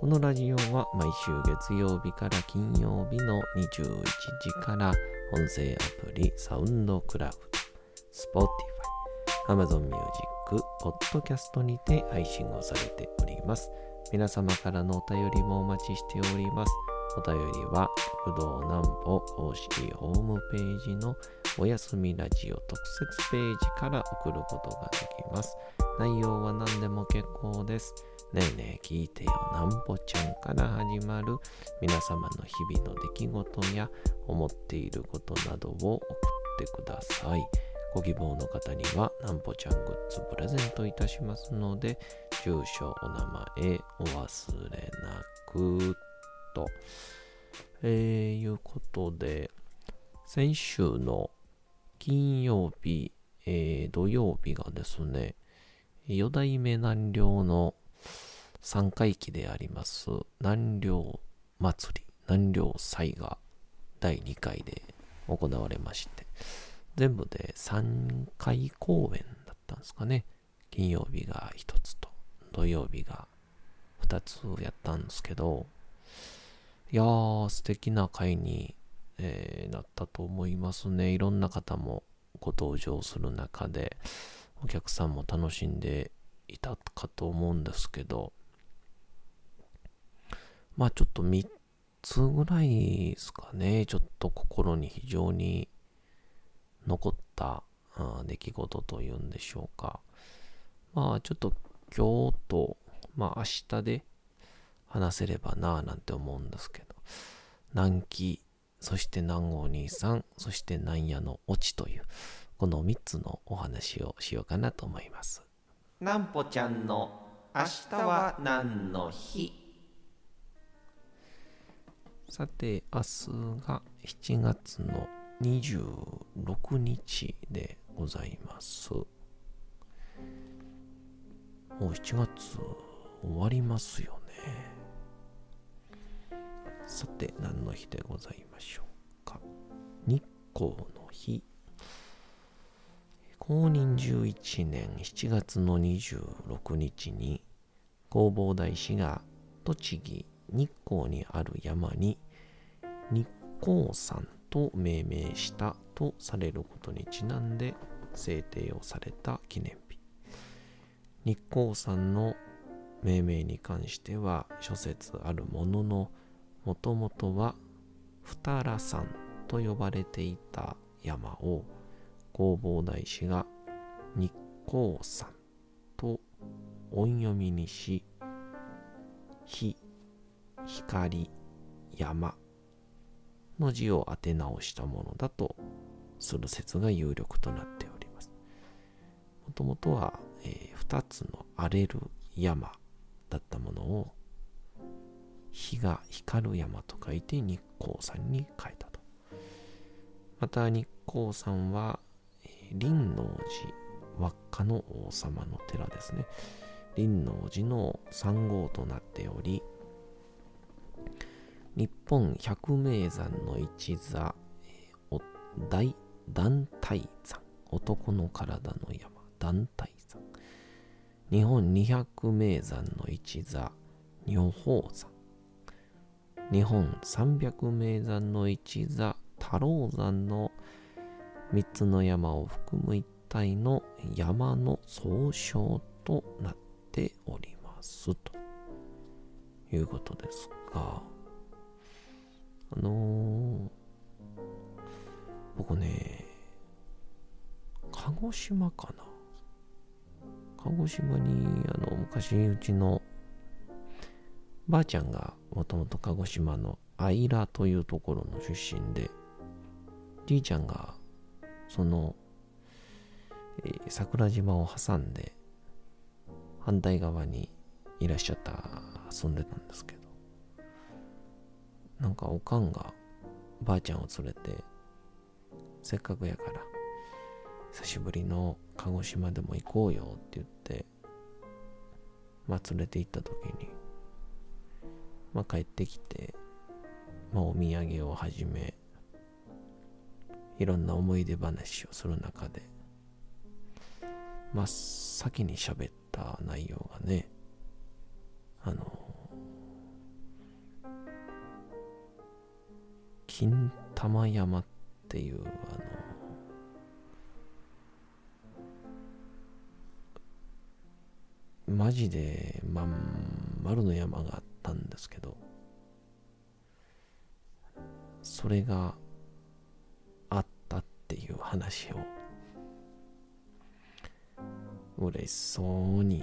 このラジオは毎週月曜日から金曜日の21時から音声アプリサウンドクラウド、Spotify、Amazon Music、Podcast にて配信をされております。皆様からのお便りもお待ちしております。お便りは、極道南歩公式ホームページのおやすみラジオ特設ページから送ることができます。内容は何でも結構です。ねえねえ聞いてよなんぽちゃんから始まる皆様の日々の出来事や思っていることなどを送ってください。ご希望の方にはなんぽちゃんグッズプレゼントいたしますので、住所、お名前、お忘れなくと。えー、いうことで、先週の金曜日、えー、土曜日がですね、四代目南陵の三回忌であります。南陵祭り、南陵祭が第2回で行われまして、全部で3回公演だったんですかね。金曜日が1つと、土曜日が2つやったんですけど、いやー、素敵な回に、えーなったと思いますね。いろんな方もご登場する中で、お客さんも楽しんでいたかと思うんですけど、まあちょっと3つぐらいですかね、ちょっと心に非常に残った出来事というんでしょうか。まあちょっと今日と、まあ明日で話せればなぁなんて思うんですけど、南紀、そして南郷兄さん、そして南野のオチという、この3つのお話をしようかなと思います。なんぽちゃんの明日は何の日？さて、明日が7月の26日でございます。もう7月終わりますよね。さて、何の日でございましょうか。日光の日。公認11年7月の26日に弘法大師が栃木日光にある山に日光山と命名したとされることにちなんで制定をされた記念日日光山の命名に関しては諸説あるもののもともとは二良山と呼ばれていた山を弘法大師が日光山と音読みにし、日、光、山。の字を当て直したものだとする説が有力となっております。もともとは、えー2つの荒れる山だったものを日が光る山と書いて日光山に変えたと。また日光山は林王寺輪っかの王様の寺ですね。林王寺の三号となっており、日本百名山の一座、えーお大団体山、男の体の山、団体山。日本二百名山の一座、女宝山。日本三百名山の一座、太郎山の3つの山を含む一体の山の総称となっております。ということですが。のー僕ね鹿児島かな。鹿児島にあの昔うちのばあちゃんがもともと鹿児島の愛良というところの出身でじいちゃんがその、えー桜島を挟んで反対側にいらっしゃった遊んでたんですけど。なんかおかんがばあちゃんを連れてせっかくやから久しぶりの鹿児島でも行こうよって言ってまあ連れて行った時にまあ帰ってきてまあお土産をはじめいろんな思い出話をする中で真っ先に喋った内容がね金玉山っていうあのマジでまん丸の山があったんですけどそれがあったっていう話を嬉しそうに、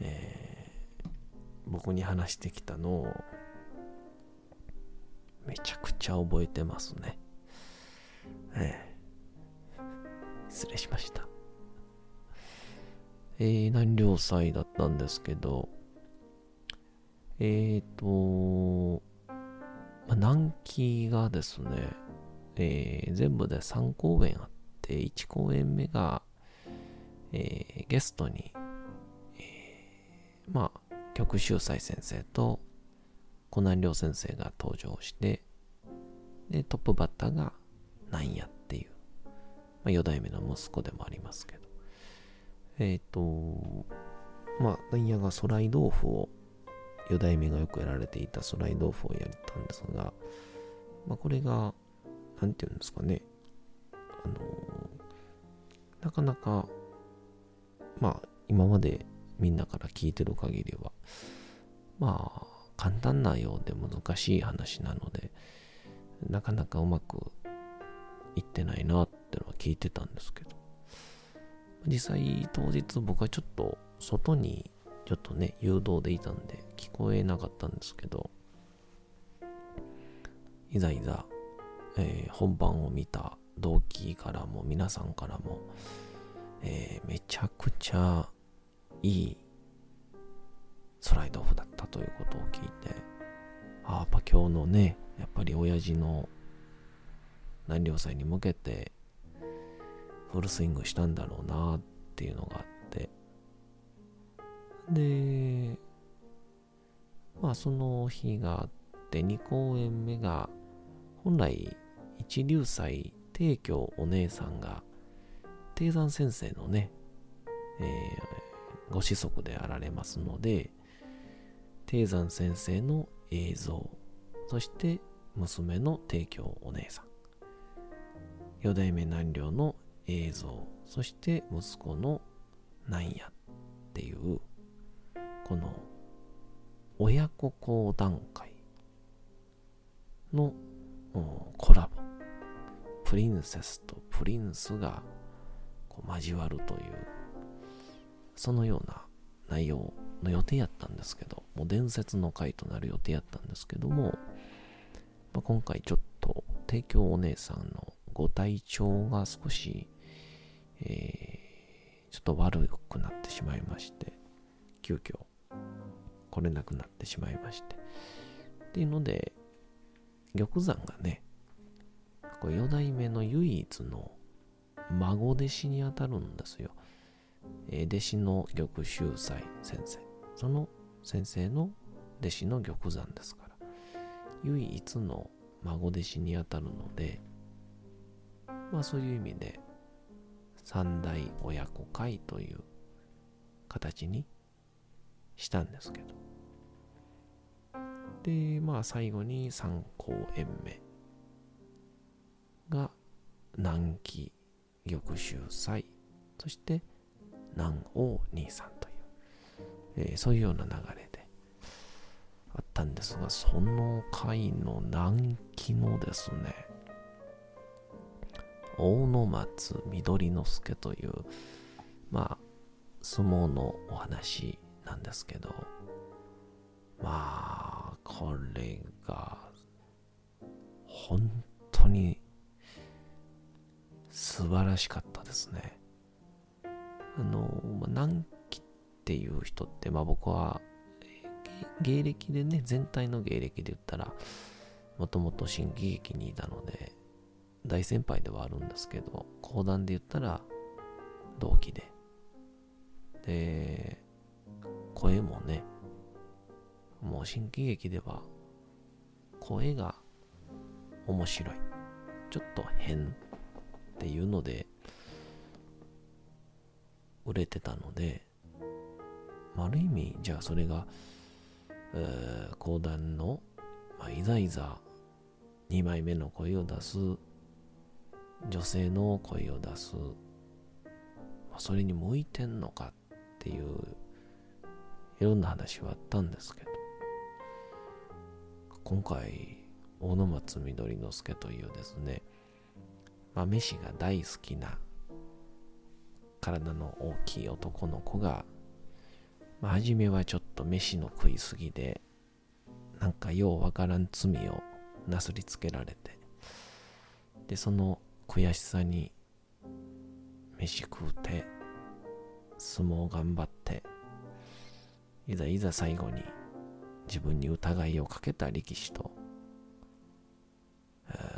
えー、僕に話してきたのをめちゃくちゃ覚えてますね。ええ失礼しました。えー、南陵祭だったんですけど、えっ、ー、と、ま、南紀がですね、えー、全部で3公演あって、1公演目が、えー、ゲストに、えー、まあ、曲秀斎先生と湖南亮先生が登場して、で、トップバッターがなんやっていう、まあ、4代目の息子でもありますけど、えっ、ー、と、まあ、なんやがソライ豆腐を、4代目がよくやられていたソライ豆腐をやったんですが、まあ、これが、なんていうんですかね、あのなかなかまあ、今までみんなから聞いてる限りは、まあ、簡単なようで難しい話なので、なかなかうまくいってないなってのは聞いてたんですけど、実際当日僕はちょっと外にちょっとね、誘導でいたんで聞こえなかったんですけど、いざいざ、えー、本番を見た同期からも皆さんからも、えー、めちゃくちゃいいスライドオフだったということを聞いて、ああやっぱ今日のね、やっぱり親父の南陵祭に向けてフルスイングしたんだろうなっていうのがあって、で、まあその日があって2公演目が本来一流祭帝京お姉さんが低山先生のね、えー、ご子息であられますので、低山先生の映像、そして娘の提供お姉さん、四代目南陵の映像、そして息子のなんやっていう、この親子講談会のコラボ。プリンセスとプリンスがこう交わるという、そのような内容の予定やったんですけど、もう伝説の回となる予定やったんですけども、まあ、今回ちょっと提供お姉さんのご体調が少し、えー、ちょっと悪くなってしまいまして、急遽来れなくなってしまいまして。っていうので、玉山がね、これ4代目の唯一の孫弟子にあたるんですよ。えー、弟子の玉秀斎先生。その先生の弟子の玉山ですから、唯一の孫弟子にあたるので、まあそういう意味で、三代親子会という形にしたんですけど。で、まあ最後に三公演目が南紀玉秀祭、そして南王兄さんと、えー、そういうような流れであったんですが、その回の南紀のですね、大野松緑之助という、まあ、相撲のお話なんですけど、まあ、これが、本当に素晴らしかったですね。あの、まあ、っていう人って、まあ僕は芸歴でね、全体の芸歴で言ったら、もともと新喜劇にいたので、大先輩ではあるんですけど、講談で言ったら同期で。で、声もね、もう新喜劇では声が面白い。ちょっと変っていうので売れてたので、ある意味、じゃあそれが、えー、講談の、まあ、いざいざ2枚目の声を出す女性の声を出す、まあ、それに向いてんのかっていういろんな話はあったんですけど今回大野松緑之助というですね、まあ、飯が大好きな体の大きい男の子が、まあ、初めはちょっと飯の食いすぎでなんかようわからん罪をなすりつけられてでその悔しさに飯食うて相撲頑張っていざいざ最後に自分に疑いをかけた力士と、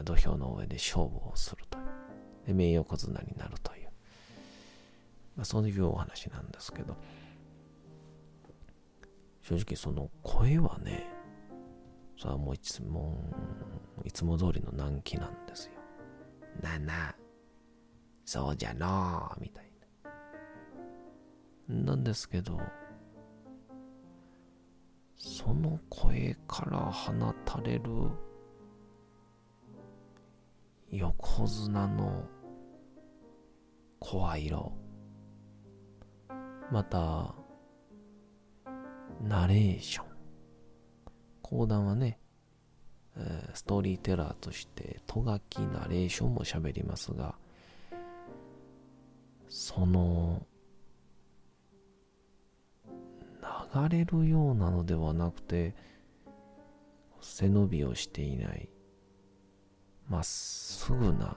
土俵の上で勝負をするという。で名誉小綱になるという、まあ、そういうお話なんですけど。正直その声はねそれはもういつもいつも通りの難儀なんですよなな、そうじゃのみたいな。なんですけど、その声から放たれる横綱の声色、また、ナレーション。講談はね、ストーリーテラーとしてとがきナレーションも喋りますがその流れるようなのではなくて背伸びをしていないまっすぐな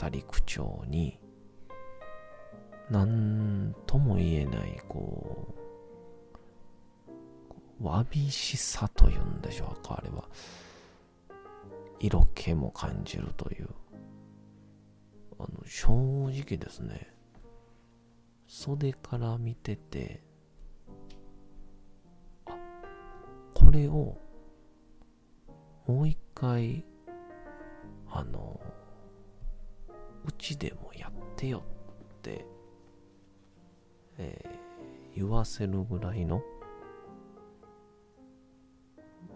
語り口調に何とも言えないこうわびしさというんでしょうかあれは。色気も感じるという。あの正直ですね袖から見ててあこれをもう一回あのうちでもやってよって、えー、言わせるぐらいの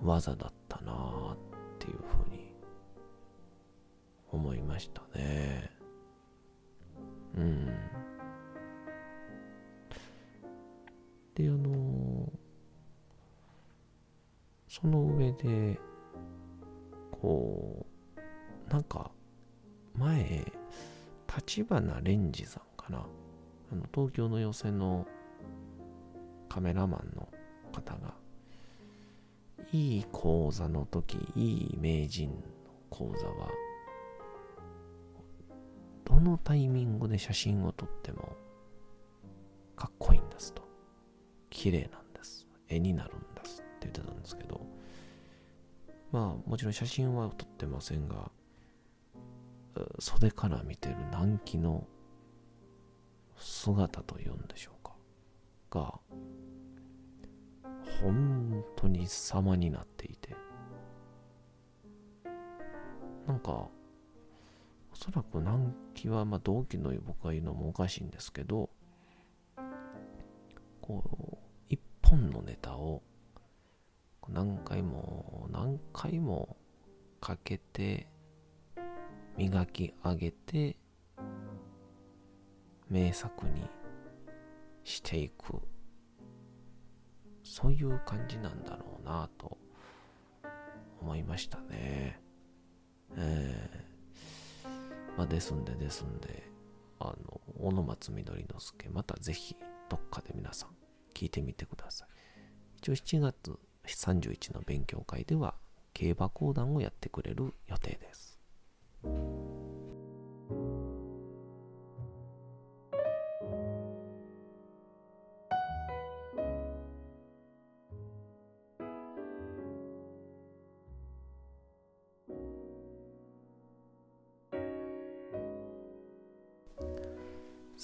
技だったなっていうふうに思いましたね。うん。で、あのその上で、こう、なんか、前、立花蓮司さんかな。あの、東京の予選のカメラマンの方が、いい講座の時、いい名人の講座は、どのタイミングで写真を撮ってもかっこいいんですと。綺麗なんです。絵になるんですって言ってたんですけど。まあもちろん写真は撮ってませんが袖から見てる南紀の姿というんでしょうか。が本当に様になっていて。なんかおそらく南紀は、まあ、同期の僕が言うのもおかしいんですけど、こう、一本のネタを何回も何回もかけて磨き上げて名作にしていく。そういう感じなんだろうなと思いましたね。えーまあ、ですんでですんで、あの、小野松緑之助、またぜひ、どっかで皆さん、聞いてみてください。一応7月31の勉強会では、競馬講談をやってくれる予定です。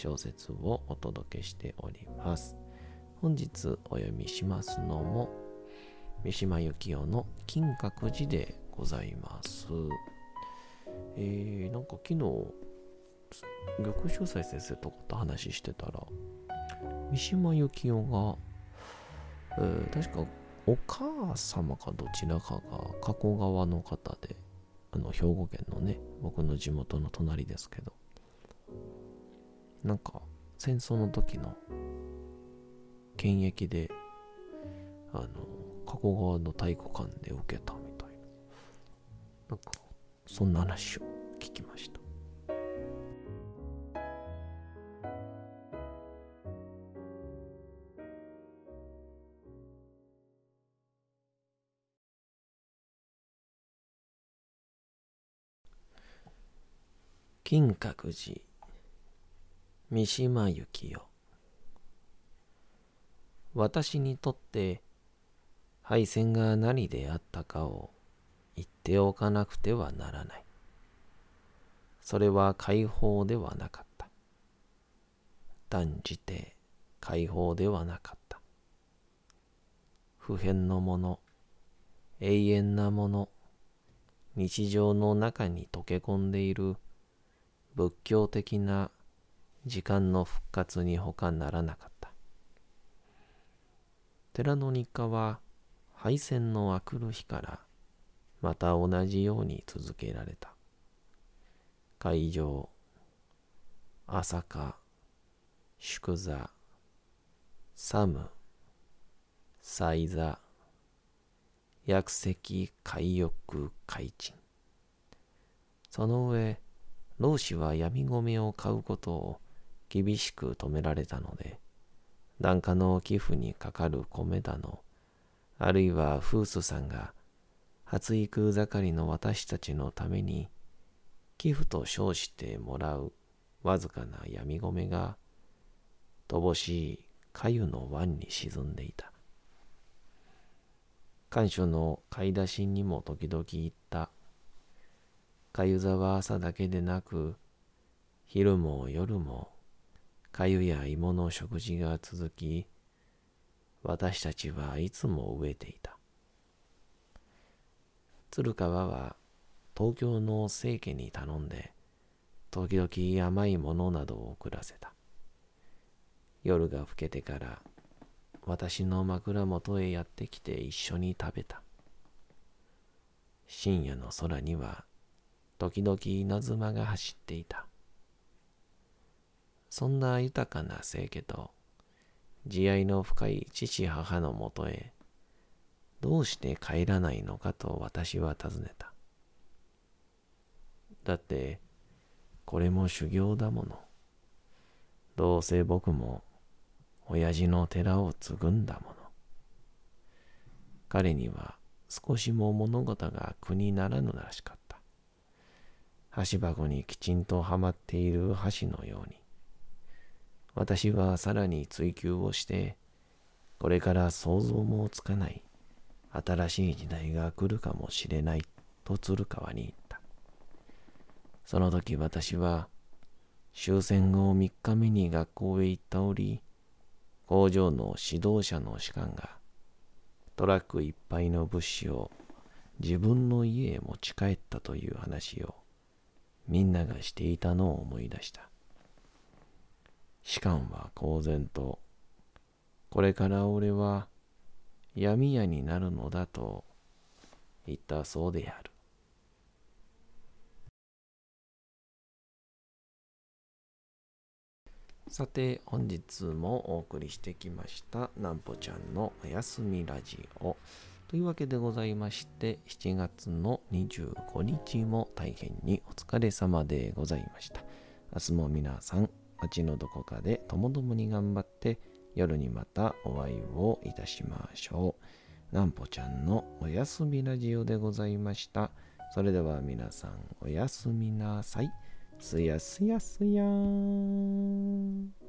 小説をお届けしております。本日お読みしますのも三島由紀夫の金閣寺でございます。えー、なんか昨日玉秀斎先生とかと話してたら三島由紀夫が、えー、確かお母様かどちらかが加古川の方であの兵庫県のね僕の地元の隣ですけどなんか戦争の時の検疫であの加古川の体育館で受けたみたいな。なんかそんな話を聞きました。金閣寺三島由紀夫私にとって敗戦が何であったかを言っておかなくてはならない。それは解放ではなかった。断じて解放ではなかった。普遍のもの、永遠なもの、日常の中に溶け込んでいる仏教的な時間の復活に他ならなかった。寺の日課は敗戦の明くる日からまた同じように続けられた。会場、朝霞、宿座、サム、祭座、薬石、海翼、海鎮。その上、老子は闇米を買うことを厳しく止められたので、檀家の寄付にかかる米だの、あるいはフースさんが発育盛りの私たちのために寄付と称してもらうわずかな闇米が乏しい粥の湾に沈んでいた。官所の買い出しにも時々行った。かゆ座は朝だけでなく、昼も夜も、かゆや芋の食事が続き、私たちはいつも飢えていた。鶴川は東京の清家に頼んで、時々甘いものなどを送らせた。夜が更けてから、私の枕元へやってきて一緒に食べた。深夜の空には、時々稲妻が走っていた。そんな豊かな清家と、慈愛の深い父母のもとへ、どうして帰らないのかと私は尋ねた。だって、これも修行だもの。どうせ僕も、親父の寺を継ぐんだもの。彼には少しも物事が苦にならぬらしかった。箸箱にきちんとはまっている箸のように、私はさらに追求をして、これから想像もつかない新しい時代が来るかもしれないと鶴川に言った。その時私は終戦後3日目に学校へ行った折、工場の指導者の士官がトラックいっぱいの物資を自分の家へ持ち帰ったという話をみんながしていたのを思い出した。士官は公然と、これから俺は闇屋になるのだと言ったそうである。さて本日もお送りしてきましたなんぽちゃんのおやすみラジオというわけでございまして7月の25日も大変にお疲れ様でございました明日も皆さん街のどこかでともどもに頑張って夜にまたお会いをいたしましょう。なんぽちゃんのおやすみラジオでございました。それでは皆さんおやすみなさい。すやすやすやーん。